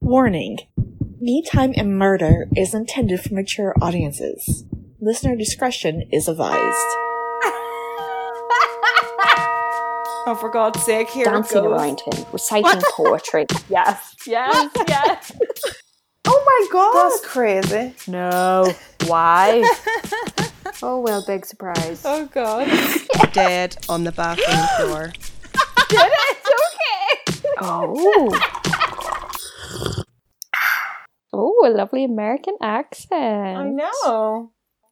Warning Me Time and Murder is intended for mature audiences. Listener discretion is advised. Oh, for God's sake, here Dancing it goes. around him, reciting poetry. Yes, yes, yes. Oh my God. That's crazy. No. Why? oh, well, big surprise. Oh God. Dead on the bathroom floor. Did it? It's okay. Oh. A lovely American accent. I know.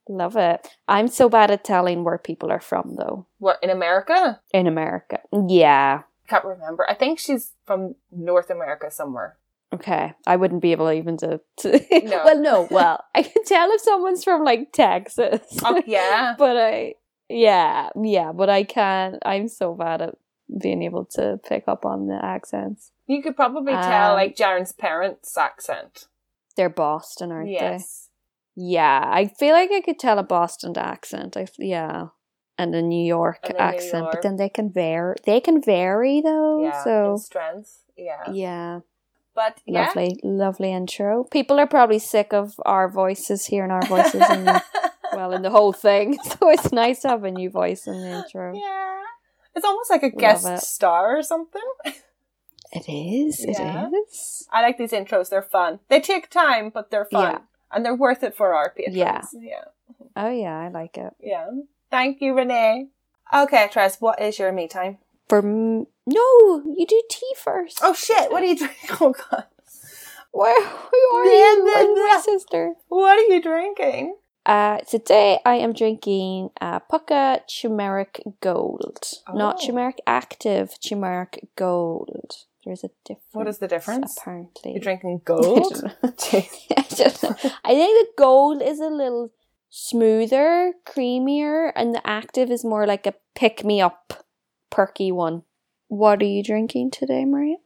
Love it. I'm so bad at telling where people are from, though, What, in America? in America. Yeah. I Can't remember. I think she's from North America somewhere. Okay. I wouldn't be able even to. to No. well, no. Well, I can tell if someone's from, like, Texas. Oh, yeah. but I. Yeah. Yeah. But I can't. I'm so bad at being able to pick up on the accents. You could probably tell, Um, like, Jaren's parents' accent. They're Boston, aren't they? Yes. Yeah, I feel like I could tell a Boston accent. I yeah, and a New York And a New accent, York. but then they can vary. They can vary though. Yeah. so strength. Yeah. yeah, But yeah. lovely, lovely intro. People are probably sick of our voices, hearing our voices, and well, in the whole thing. So it's nice to have a new voice in the intro. Yeah. It's almost like a guest it. star or something. It is. It is. I like these intros. They're fun. They take time, but they're fun. Yeah. And they're worth it for our patrons. Yeah. Yeah. Oh yeah, I like it. Yeah. Thank you, Renee. Okay, Tress, what is your me time? For m- no, you do tea first. Oh shit, what are you drinking? Oh god. Where who are you? blah, I'm my sister. What are you drinking? Uh, today I am drinking uh, Pukka Turmeric Gold. Not Oh. Turmeric Active, Turmeric Gold. There's a difference. What is the difference? Apparently. You're drinking I gold? I don't. I think the gold is a little smoother, creamier, and the active is more like a pick me up, perky one. What are you drinking today, Maria?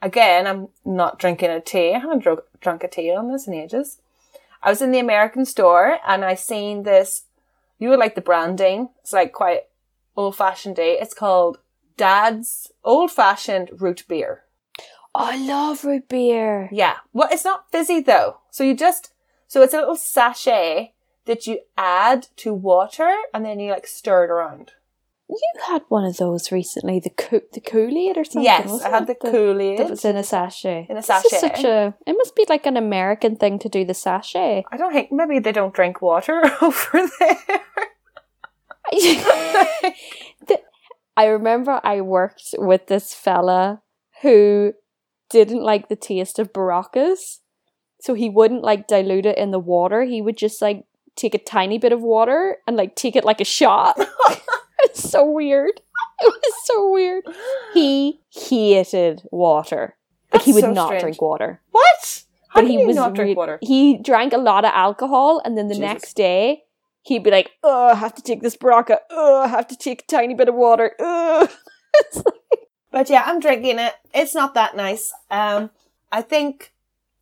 Again, I'm not drinking a tea. I haven't drunk, drunk a tea on this in ages. I was in the American store and I seen this. You would like the branding. It's like quite old fashioned day. It's called Dad's Old Fashioned Root Beer. Oh, I love root beer. Yeah. Well, it's not fizzy though. So you just, so it's a little sachet that you add to water and then you like stir it around. You had one of those recently, the Co- the Kool-Aid or something. yes, I had the it? Kool-Aid. That was in a sachet. In a sachet. such a. It must be like an American thing to do the sachet. I don't think, maybe they don't drink water over there. I remember I worked with this fella who didn't like the taste of Beroccas, so he wouldn't like dilute it in the water. He would just like take a tiny bit of water and like take it like a shot. it's so weird. It was so weird. He hated water. Like he would so not strange. drink water. What? How But he was not drink re- water? He drank a lot of alcohol, and then the Jesus. next day he'd be like, "Oh, I have to take this Berocca. Oh, I have to take a tiny bit of water. Oh." It's like- But yeah, I'm drinking it. It's not that nice. Um, I think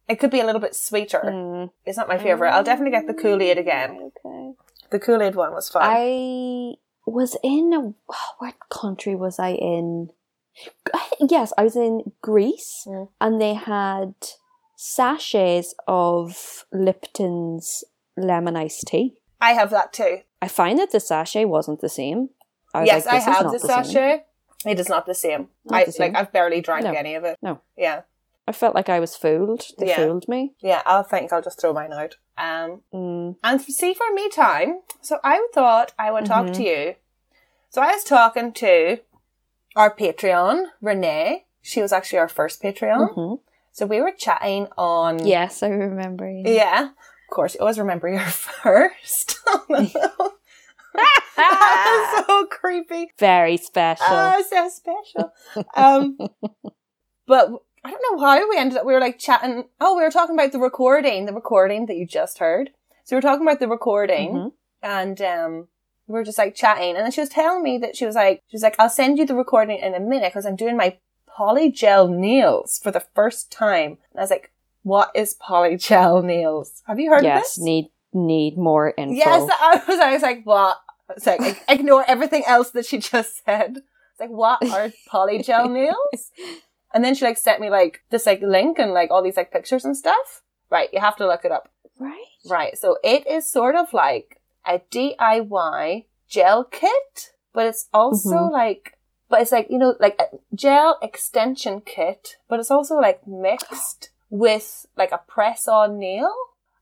it could be a little bit sweeter. Mm, It's not my favorite. I'll definitely get the Kool Aid again. okay. The Kool Aid one was fun. I was in a, what country was I in? Yes, I was in Greece, Mm. and they had sachets of Lipton's lemon iced tea. I have that too. I find that the sachet wasn't the same. I was yes, like, I have the same. sachet. It is not the same. Not I the same. like. I've barely drank No. any of it. No. Yeah, I felt like I was fooled. They Yeah. fooled me. yeah. I'll think I'll just throw mine out. Um, Mm. and see for me time. So I thought I would talk Mhm. to you. So I was talking to our Patreon, Renee. She was actually our first Patreon. Mhm. So we were chatting on. Yes, I remember. you. Yeah. Of course, you always remember your first. that was so creepy. Very special. Oh, so special. Um, but I don't know how we ended up. We were like chatting. Oh, we were talking about the recording, the recording that you just heard. So we were talking about the recording, Mhm. and um, we were just like chatting. And then she was telling me that she was like, she was like, I'll send you the recording in a minute because I'm doing my polygel nails for the first time. And I was like, what is polygel nails? Have you heard of yes, this? need need more info. Yes, I was. I was like, what? It's like ignore everything else that she just said. It's like, what are polygel nails? And then she like sent me like this like link and like all these like pictures and stuff. Right, you have to look it up. Right. Right, so it is sort of like a DIY gel kit, but it's also Mhm. like, but it's like, you know, like a gel extension kit, but it's also like mixed with like a press on nail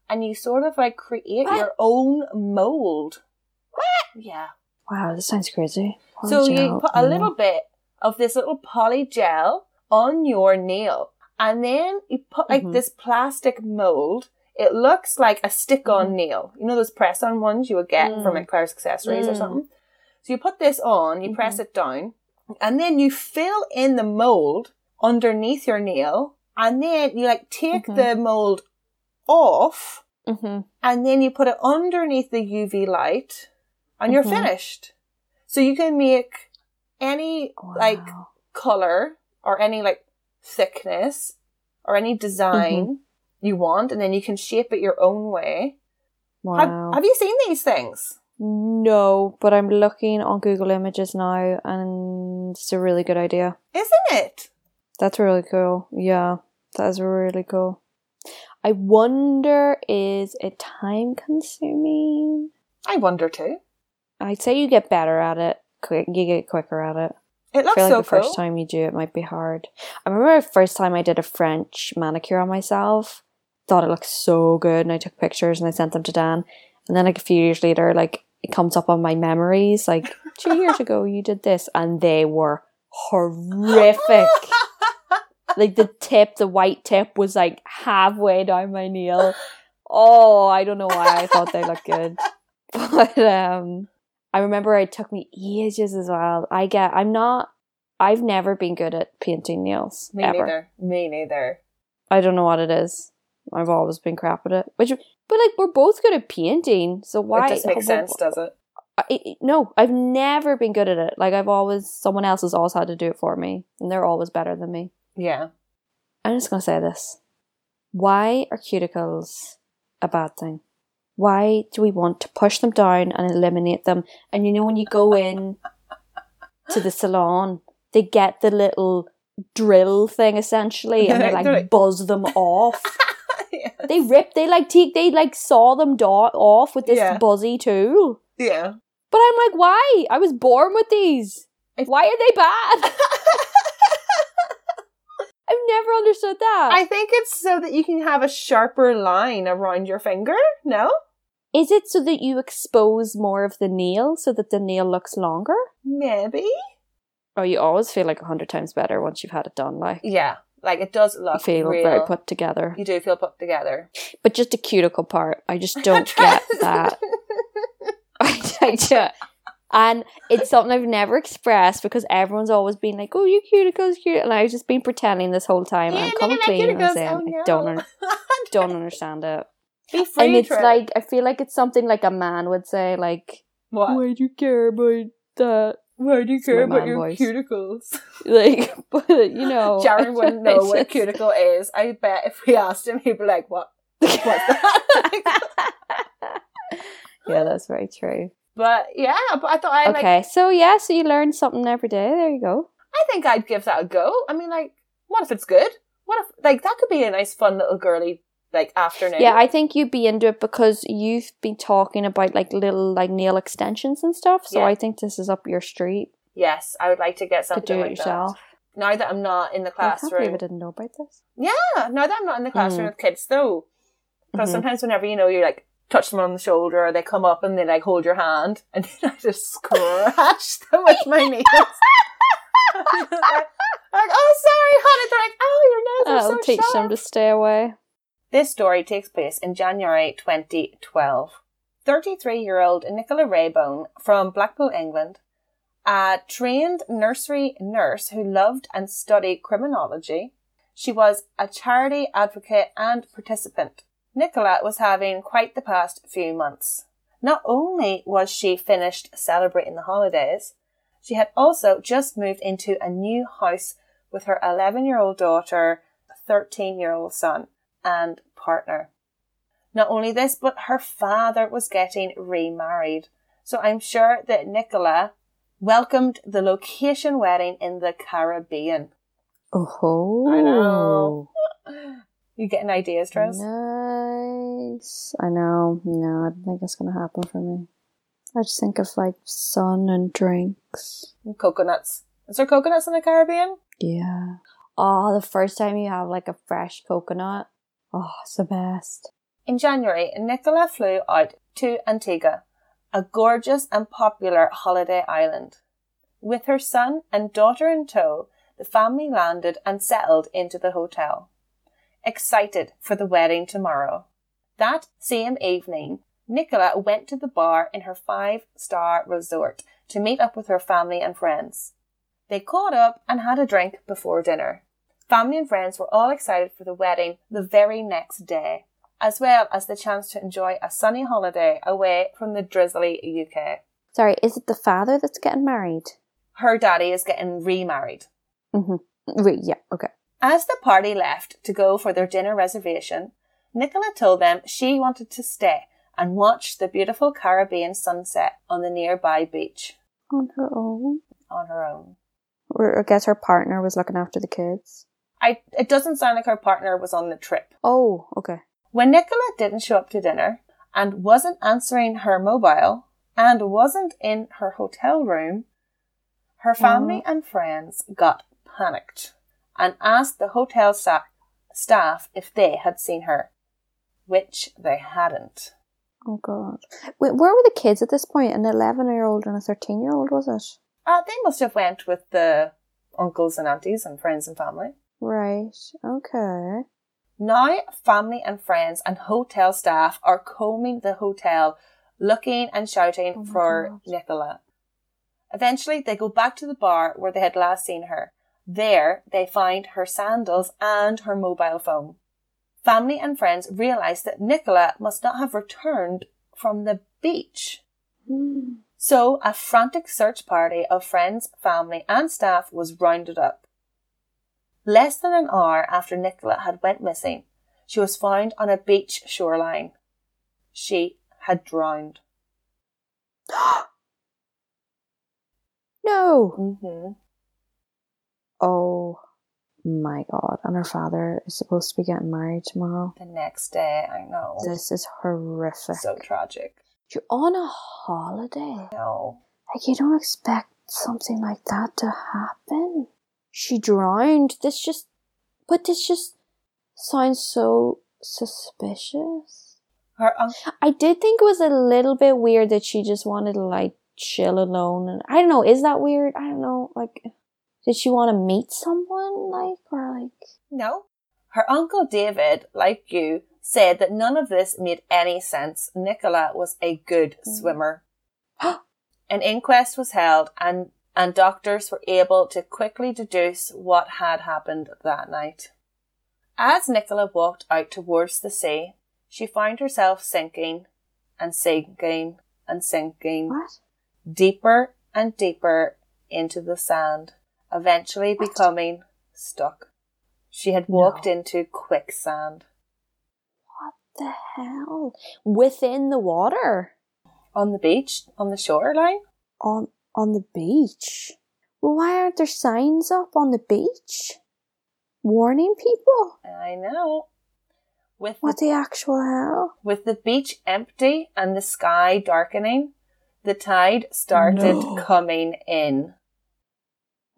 and you sort of like create What? your own mold. What? Yeah. Wow, this sounds crazy. So you put a little bit of this little poly gel on your nail, and then you put like Mhm. this plastic mold. It looks like a stick-on Mhm. nail. You know those press-on ones you would get Mm. from like Claire's accessories or Mm. something. So you put this on, you press Mhm. it down, and then you fill in the mold underneath your nail, and then you like take Mhm. the mold off, Mhm. and then you put it underneath the UV light, and you're Mhm. finished. So you can make any like color or any like thickness or any design Mm-hmm. you want, and then you can shape it your own way. wow. Have, have you seen these things? no, but I'm looking on Google Images now, and it's a really good idea. Isn't it? That's really cool. Yeah, that is really cool. I wonder, is it time consuming? I wonder too. I'd say you get better at it. Quick, you get quicker at it. It looks I feel like so the cool. first time you do it might be hard. I remember the first time I did a French manicure on myself. Thought it looked so good, and I took pictures and I sent them to Dan. And then like a few years later, like it comes up on my memories, like two years ago you did this, and they were horrific. like the tip, the white tip was like halfway down my nail. Oh, I don't know why I thought they looked good. But um I remember it took me ages as well. I get I'm not I've never been good at painting nails. Me ever. neither. Me neither. I don't know what it is. I've always been crap at it. Which but like we're both good at painting, so why It just makes sense, does it? I, it- no, I've never been good at it. Like I've always someone else has always had to do it for me, and they're always better than me. Yeah. I'm just gonna say this. Why are cuticles a bad thing? Why do we want to push them down and eliminate them? And you know when you go in to the salon, they get the little drill thing essentially and they like, like- buzz them off. yeah. they rip they like take they like saw them do- off with this Yeah. buzzy tool. Yeah. But I'm like, why? I was born with these. Why are they bad? Never understood that. I think it's so that you can have a sharper line around your finger. No? Is it so that you expose more of the nail so that the nail looks longer? Maybe. Or you always feel like a hundred times better once you've had it done, like Yeah. Like it does you look feel real. very put together. you do feel put together. But just the cuticle part, I just don't get that. I, I and it's something I've never expressed because everyone's always been like, "Oh, your cuticles cute," and I've just been pretending this whole time. Yeah, I'm look coming clean and saying Oh, I don't un- don't understand it. Be free, and it's like I feel like it's something like a man would say, like, what? "Why do you care about that?" Why do you care about your voice. cuticles? Like, but you know, Jared wouldn't know what a cuticle is. I bet if we asked him, he'd be like, "What? What's that?" yeah, that's very true. But yeah, but I thought I like. okay, so yeah, so you learn something every day. There you go. I think I'd give that a go. I mean, like, what if it's good? What if like that could be a nice, fun little girly like afternoon? Yeah, I think you'd be into it because you've been talking about like little like nail extensions and stuff. So Yeah. I think this is up your street yes, I would like to get to something do it like yourself. that. Now that I'm not in the I can't believe classroom, I didn't know about this. yeah. Now that I'm not in the classroom Mm. with kids, though, because Mhm. sometimes whenever you know you're like touch them on the shoulder, or they come up and they like hold your hand, and then I just scratch them with my nails. like, oh, sorry, honey. They're like, oh, your nails are That'll so teach sharp. them to stay away. This story takes place in January 2012. 33 year old Nicola Raybone from Blackpool, England, a trained nursery nurse who loved and studied criminology. She was a charity advocate and participant. Nicola was having quite the past few months. Not only was she finished celebrating the holidays, she had also just moved into a new house with her 11 year old daughter, 13 year old son, and partner. Not only this, but her father was getting remarried. So I'm sure that Nicola welcomed the location wedding in the Caribbean. Oh. I know. You getting ideas, Tress? Nice. I know. No, I don't think it's gonna happen for me. I just think of like sun and drinks. And Coconuts. Is there coconuts in the Caribbean? Yeah. Oh, the first time you have like a fresh coconut. Oh, it's the best. In January, Nicola flew out to Antigua, a gorgeous and popular holiday island. With her son and daughter in tow, the family landed and settled into the hotel. Excited for the wedding tomorrow. That same evening, Nicola went to the bar in her five star resort to meet up with her family and friends. They caught up and had a drink before dinner. Family and friends were all excited for the wedding the very next day, as well as the chance to enjoy a sunny holiday away from the drizzly UK. Sorry, is it the father that's getting married? Her daddy is getting remarried. Mm-hmm. Wait, yeah, okay. As the party left to go for their dinner reservation, Nicola told them she wanted to stay and watch the beautiful Caribbean sunset on the nearby beach On her own. on her own. Or I guess her partner was looking after the kids. I, it doesn't sound like her partner was on the trip. Oh, okay. When Nicola didn't show up to dinner and wasn't answering her mobile and wasn't in her hotel room, her family oh. and friends got panicked and asked the hotel sta- staff if they had seen her, which they hadn't. Oh god. Wait, where were the kids at this point? An eleven year old and a thirteen year old, was it? Uh, they must have went with the uncles and aunties and friends and family. Right. Okay. Now, family and friends and hotel staff are combing the hotel, looking and shouting Oh for God. Nicola. Eventually, they go back to the bar where they had last seen her. There, they find her sandals and her mobile phone. Family and friends realize that Nicola must not have returned from the beach. So, a frantic search party of friends, family, and staff was rounded up. Less than an hour after Nicola had went missing, she was found on a beach shoreline. She had drowned. no. hmm Oh my god. And her father is supposed to be getting married tomorrow. The next day, I know. This is horrific. So tragic. You're on a holiday. No. Like you don't expect something like that to happen. She drowned. This just but this just sounds so suspicious. Her uncle. I did think it was a little bit weird that she just wanted to like chill alone and I don't know, is that weird? I don't know, like did she want to meet someone like or like No. Her uncle David, like you, said that none of this made any sense. Nicola was a good mm. swimmer. An inquest was held and, and doctors were able to quickly deduce what had happened that night. As Nicola walked out towards the sea, she found herself sinking and sinking and sinking what? deeper and deeper into the sand, eventually becoming stuck. She had walked No. into quicksand. What the hell? Within the water? On the beach, on the shoreline? On on the beach? Well, why aren't there signs up on the beach? Warning people? I know. With What the actual hell? With the beach empty and the sky darkening, the tide started No. coming in.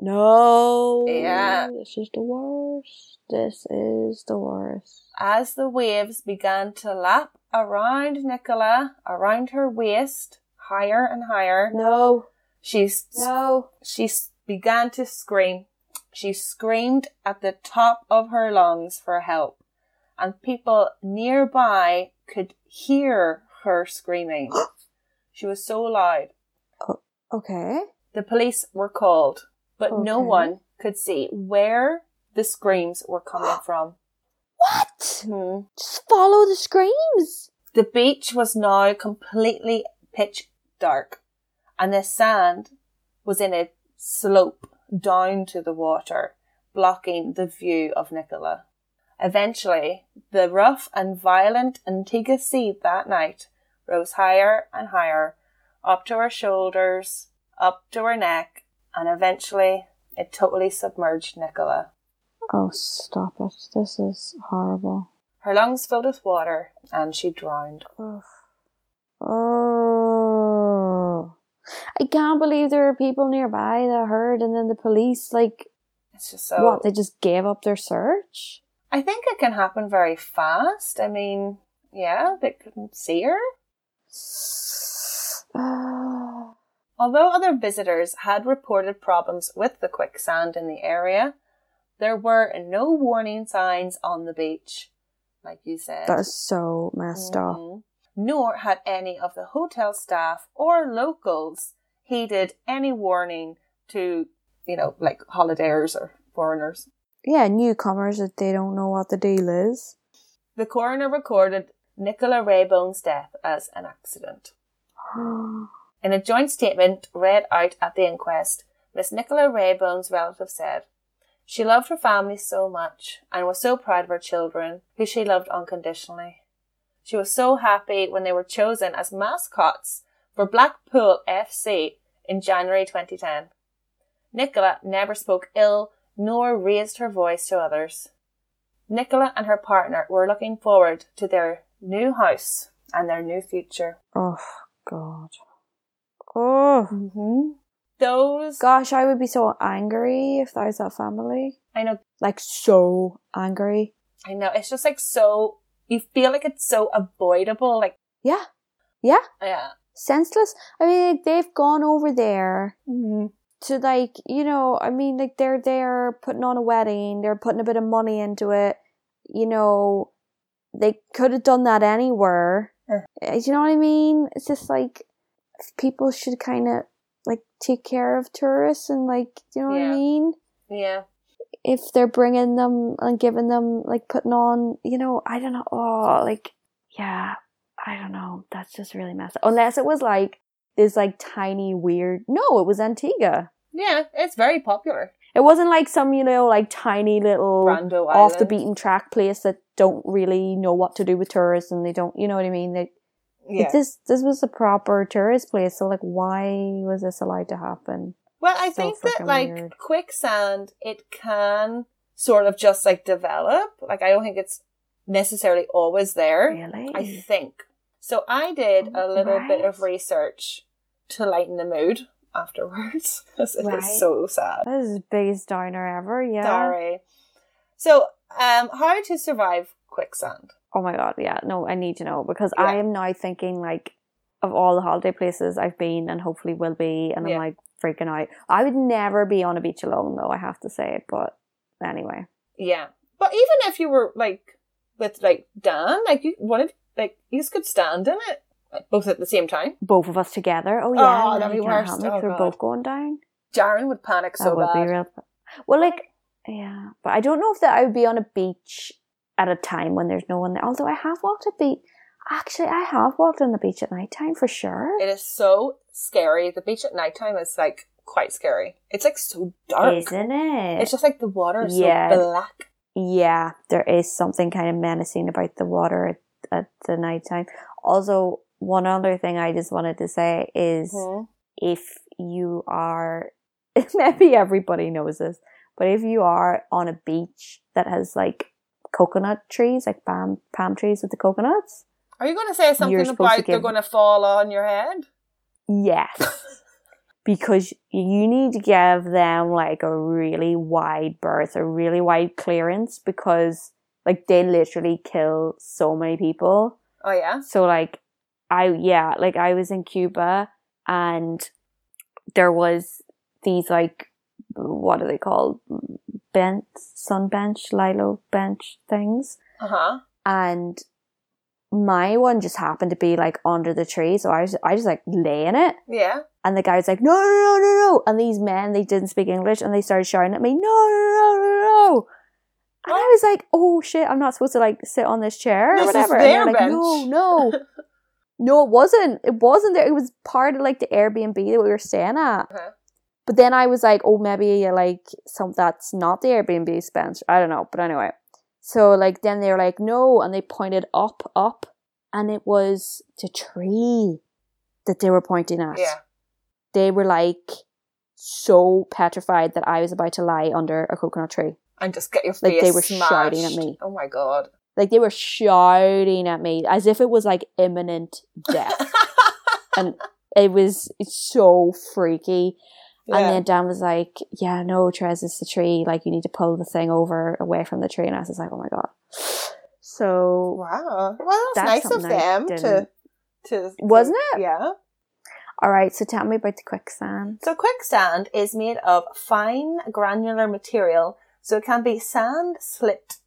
No. Yeah. This is the worst. This is the worst. As the waves began to lap around Nicola, around her waist, higher and higher, No. She's No. she began to scream. She screamed at the top of her lungs for help, and people nearby could hear her screaming. she was so loud. Okay. The police were called, but no one could see where the screams were coming from. What? Hmm. Just follow the screams. The beach was now completely pitch dark, and the sand was in a slope down to the water, blocking the view of Nicola. Eventually, the rough and violent Antigua sea that night rose higher and higher, up to her shoulders, up to her neck, and eventually it totally submerged Nicola. Oh, stop it. This is horrible. Her lungs filled with water and she drowned. Oh. I can't believe there were people nearby that heard, and then the police, like, It's just so. what, they just gave up their search? I think it can happen very fast. I mean, yeah, they couldn't see her. Uh, Ah. Although other visitors had reported problems with the quicksand in the area, there were no warning signs on the beach, like you said. that is so messed up. Mhm. Nor had any of the hotel staff or locals heeded any warning to, you know, like holidayers or foreigners. Yeah, newcomers that they don't know what the deal is. The coroner recorded Nicola Raybone's death as an accident. In a joint statement read out at the inquest, Miss Nicola Raybone's relative said, She loved her family so much and was so proud of her children, who she loved unconditionally. She was so happy when they were chosen as mascots for Blackpool FC in January 2010. Nicola never spoke ill nor raised her voice to others. Nicola and her partner were looking forward to their new house and their new future. oh, God. Oh. Mm-hmm. Those, Gosh, I would be so angry if that was that family. I know, Like, so angry. I know. It's just like so. You feel like it's so avoidable. Like, Yeah. Yeah. yeah, Senseless. I mean, like, they've gone over there mm-hmm. to, like, you know, I mean, like, they're there putting on a wedding, they're putting a bit of money into it. You know, they could have done that anywhere. Uh, You know what I mean? It's just like, people should kind of, like, take care of tourists and, like, you know what I mean? yeah. if they're bringing them and giving them like putting on, you know, I don't know. Oh, like yeah, I don't know. That's just really messed up. Unless it was like this like tiny weird. No, it was Antigua. Yeah, it's very popular. It wasn't like some you know like tiny little Brando off the beaten track place that don't really know what to do with tourists and they don't you know what I mean. They Yeah. this this was a proper tourist place. So like, why was this allowed to happen? Well, I So think that like weird. quicksand, it can sort of just like develop. Like, I don't think it's necessarily always there. Really? I think. So I did a Oh, little bit of research to lighten the mood afterwards because it is Right. so sad. That is biggest downer ever. Yeah. Sorry. So, um, how to survive quicksand? Oh my god, yeah. No, I need to know because Yeah. I am now thinking like of all the holiday places I've been and hopefully will be and Yeah. I'm like freaking out. I would never be on a beach alone though, I have to say. It, but anyway. Yeah, but even if you were like with like Dan, like you wanted, like you could stand in it both at the same time. Both of us together. Oh, oh yeah. Oh, that'd be you can't worst. have me Oh, God. both going down. Jaren would panic That so would bad. be real. Well like yeah. But I don't know if that I would be on a beach at a time when there's no one there. Although I have walked a beach actually I have walked on the beach at night time for sure. It is so scary. The beach at night time is like quite scary. It's like so dark. Isn't it? It's just like the water is Yeah. so black. Yeah, there is something kind of menacing about the water at, at the night time. Also, one other thing I just wanted to say is Mhm. if you are, maybe everybody knows this, but if you are on a beach that has like coconut trees, like palm, palm trees with the coconuts, Are you going to say something You're supposed to about they're going to fall on your head? yes. because you need to give them like a really wide berth, a really wide clearance because like they literally kill so many people. Oh yeah. So like I yeah, like I was in Cuba and there was these like what are they called? Bench sun bench, lilo bench things. Uh huh. And my one just happened to be like under the tree, so I was I just like lay in it. Yeah. And the guy was like, no, no, no, no, no. And these men, they didn't speak English and they started shouting at me, no, no, no, no, no. And I was like, oh shit, I'm not supposed to like sit on this chair or This is whatever. And they're like, bench. no, no. no, it wasn't. It wasn't there. It was part of like the Airbnb that we were staying at. Uh-huh. But then I was like, oh, maybe like some that's not the Airbnb bench. I don't know. But anyway. So like then they were like, no, and they pointed up, up, and it was the tree that they were pointing at Yeah. they were like so petrified that I was about to lie under a coconut tree. And just get your Like, face they were smashed. shouting at me. Oh my god. Like they were shouting at me as if it was like imminent death. and it was it's so freaky. And then Dan was like, Yeah, no, Tress, it's the tree. Like, you need to pull the thing over away from the tree. And I was just like, Oh my God. So, Wow. Well, that's, That's nice of them to, to. Wasn't it? Yeah. all right, so tell me about the quicksand. So quicksand is made of fine granular material, so it can be sand, silt,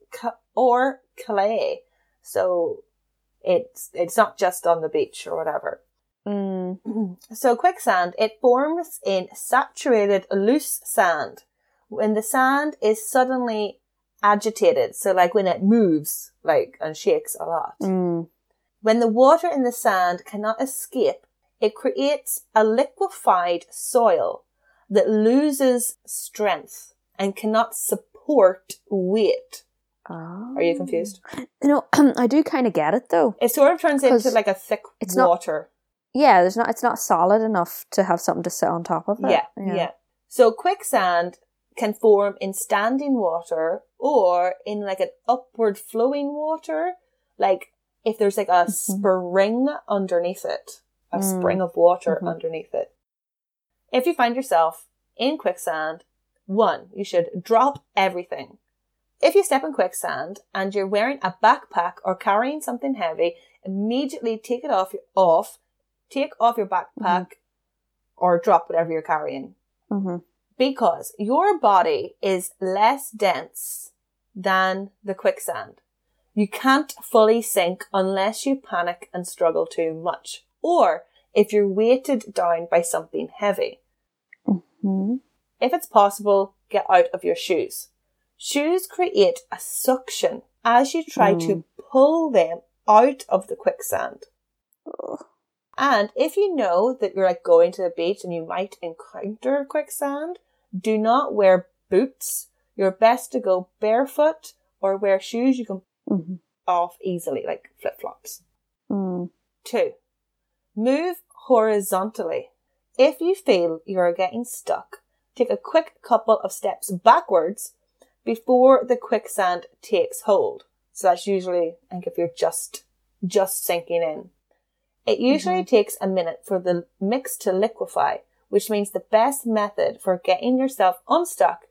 or clay. So it's it's not just on the beach or whatever. Mm, So quicksand, it forms in saturated loose sand. When the sand is suddenly agitated, so like when it moves, like, and shakes a lot. mm, When the water in the sand cannot escape, it creates a liquefied soil that loses strength and cannot support weight. oh. Are you confused? You know, I do kind of get it though. It sort of turns into like a thick it's not- water. Yeah, there's not. It's not solid enough to have something to sit on top of it. Yeah, yeah, So quicksand can form in standing water or in like an upward flowing water. Like if there's like a spring underneath it, a Mm. spring of water Mhm. underneath it. If you find yourself in quicksand, one, you should drop everything. If you step in quicksand and you're wearing a backpack or carrying something heavy, immediately take it off, off, take off your backpack or drop whatever you're carrying hmm because your body is less dense than the quicksand. You can't fully sink unless you panic and struggle too much, or if you're weighted down by something heavy. hmm If it's possible, get out of your shoes. Shoes create a suction as you try to pull them out of the quicksand. And if you know that you're like going to the beach and you might encounter quicksand, do not wear boots. You're best to go barefoot or wear shoes you can hmm off easily, like flip flops. Mm. Two, move horizontally. If you feel you are getting stuck, take a quick couple of steps backwards before the quicksand takes hold. So that's usually, I think, if you're just just sinking in. It usually takes a minute for the mix to liquefy, which means the best method for getting yourself unstuck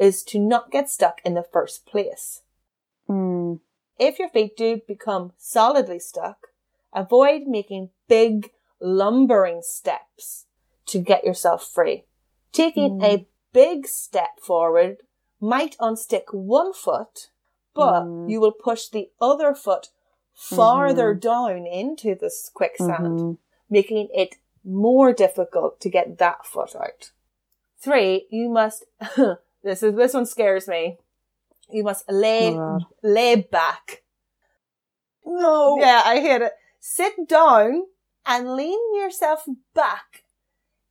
is to not get stuck in the first place. Mm. If your feet do become solidly stuck, avoid making big, lumbering steps to get yourself free. Taking a big step forward might unstick one foot, but Mm. you will push the other foot farther down into this quicksand, Mhm. making it more difficult to get that foot out. Three, you must, this is, this one scares me. You must lay, Oh, lay back. No. Yeah, I hate it. Sit down and lean yourself back.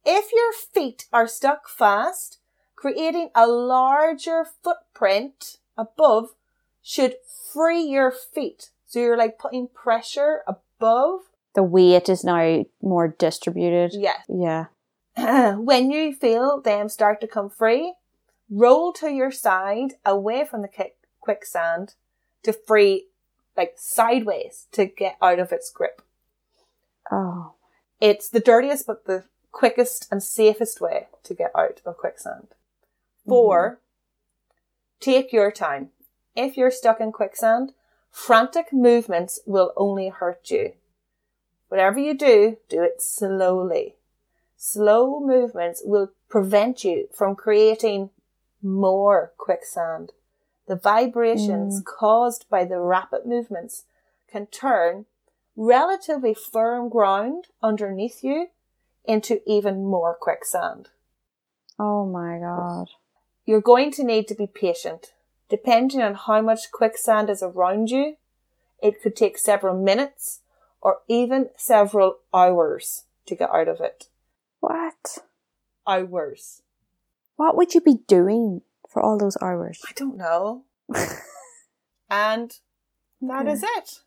If your feet are stuck fast, creating a larger footprint above should free your feet. So you're like putting pressure above. The weight is now more distributed. Yes. Yeah. when you feel them start to come free, roll to your side away from the kick- quicksand to free, like sideways to get out of its grip. Oh. It's the dirtiest but the quickest and safest way to get out of quicksand. 4 mm-hmm. take your time. If you're stuck in quicksand, frantic movements will only hurt you. Whatever you do, do it slowly. Slow movements will prevent you from creating more quicksand. The vibrations mm. caused by the rapid movements can turn relatively firm ground underneath you into even more quicksand. Oh my god. You're going to need to be patient. Depending on how much quicksand is around you, it could take several minutes or even several hours to get out of it. What? Hours. What would you be doing for all those hours? I don't know. And that hmm. is it.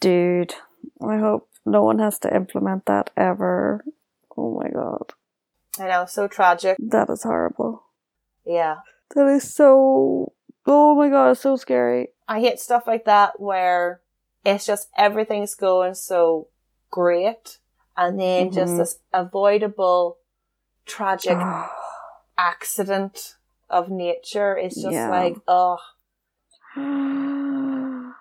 Dude, I hope no one has to implement that ever. Oh my god. I know, so tragic. That is horrible. Yeah. That is so Oh my god, it's so scary. I hate stuff like that where it's just everything's going so great and then just Mhm. this avoidable tragic accident of nature is just Yeah. like oh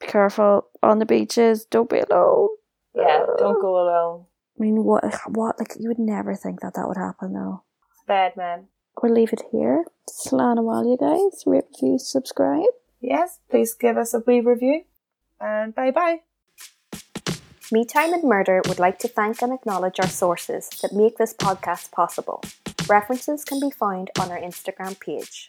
Be careful on the beaches. Don't be alone. yeah don't go alone I mean, what? What? Like you would never think that that would happen, though. it's bad man We'll leave it here. Slán while you guys. Rate, review, subscribe. yes please give us a wee review and bye bye Me Time and Murder would like to thank and acknowledge our sources that make this podcast possible. References can be found on our Instagram page.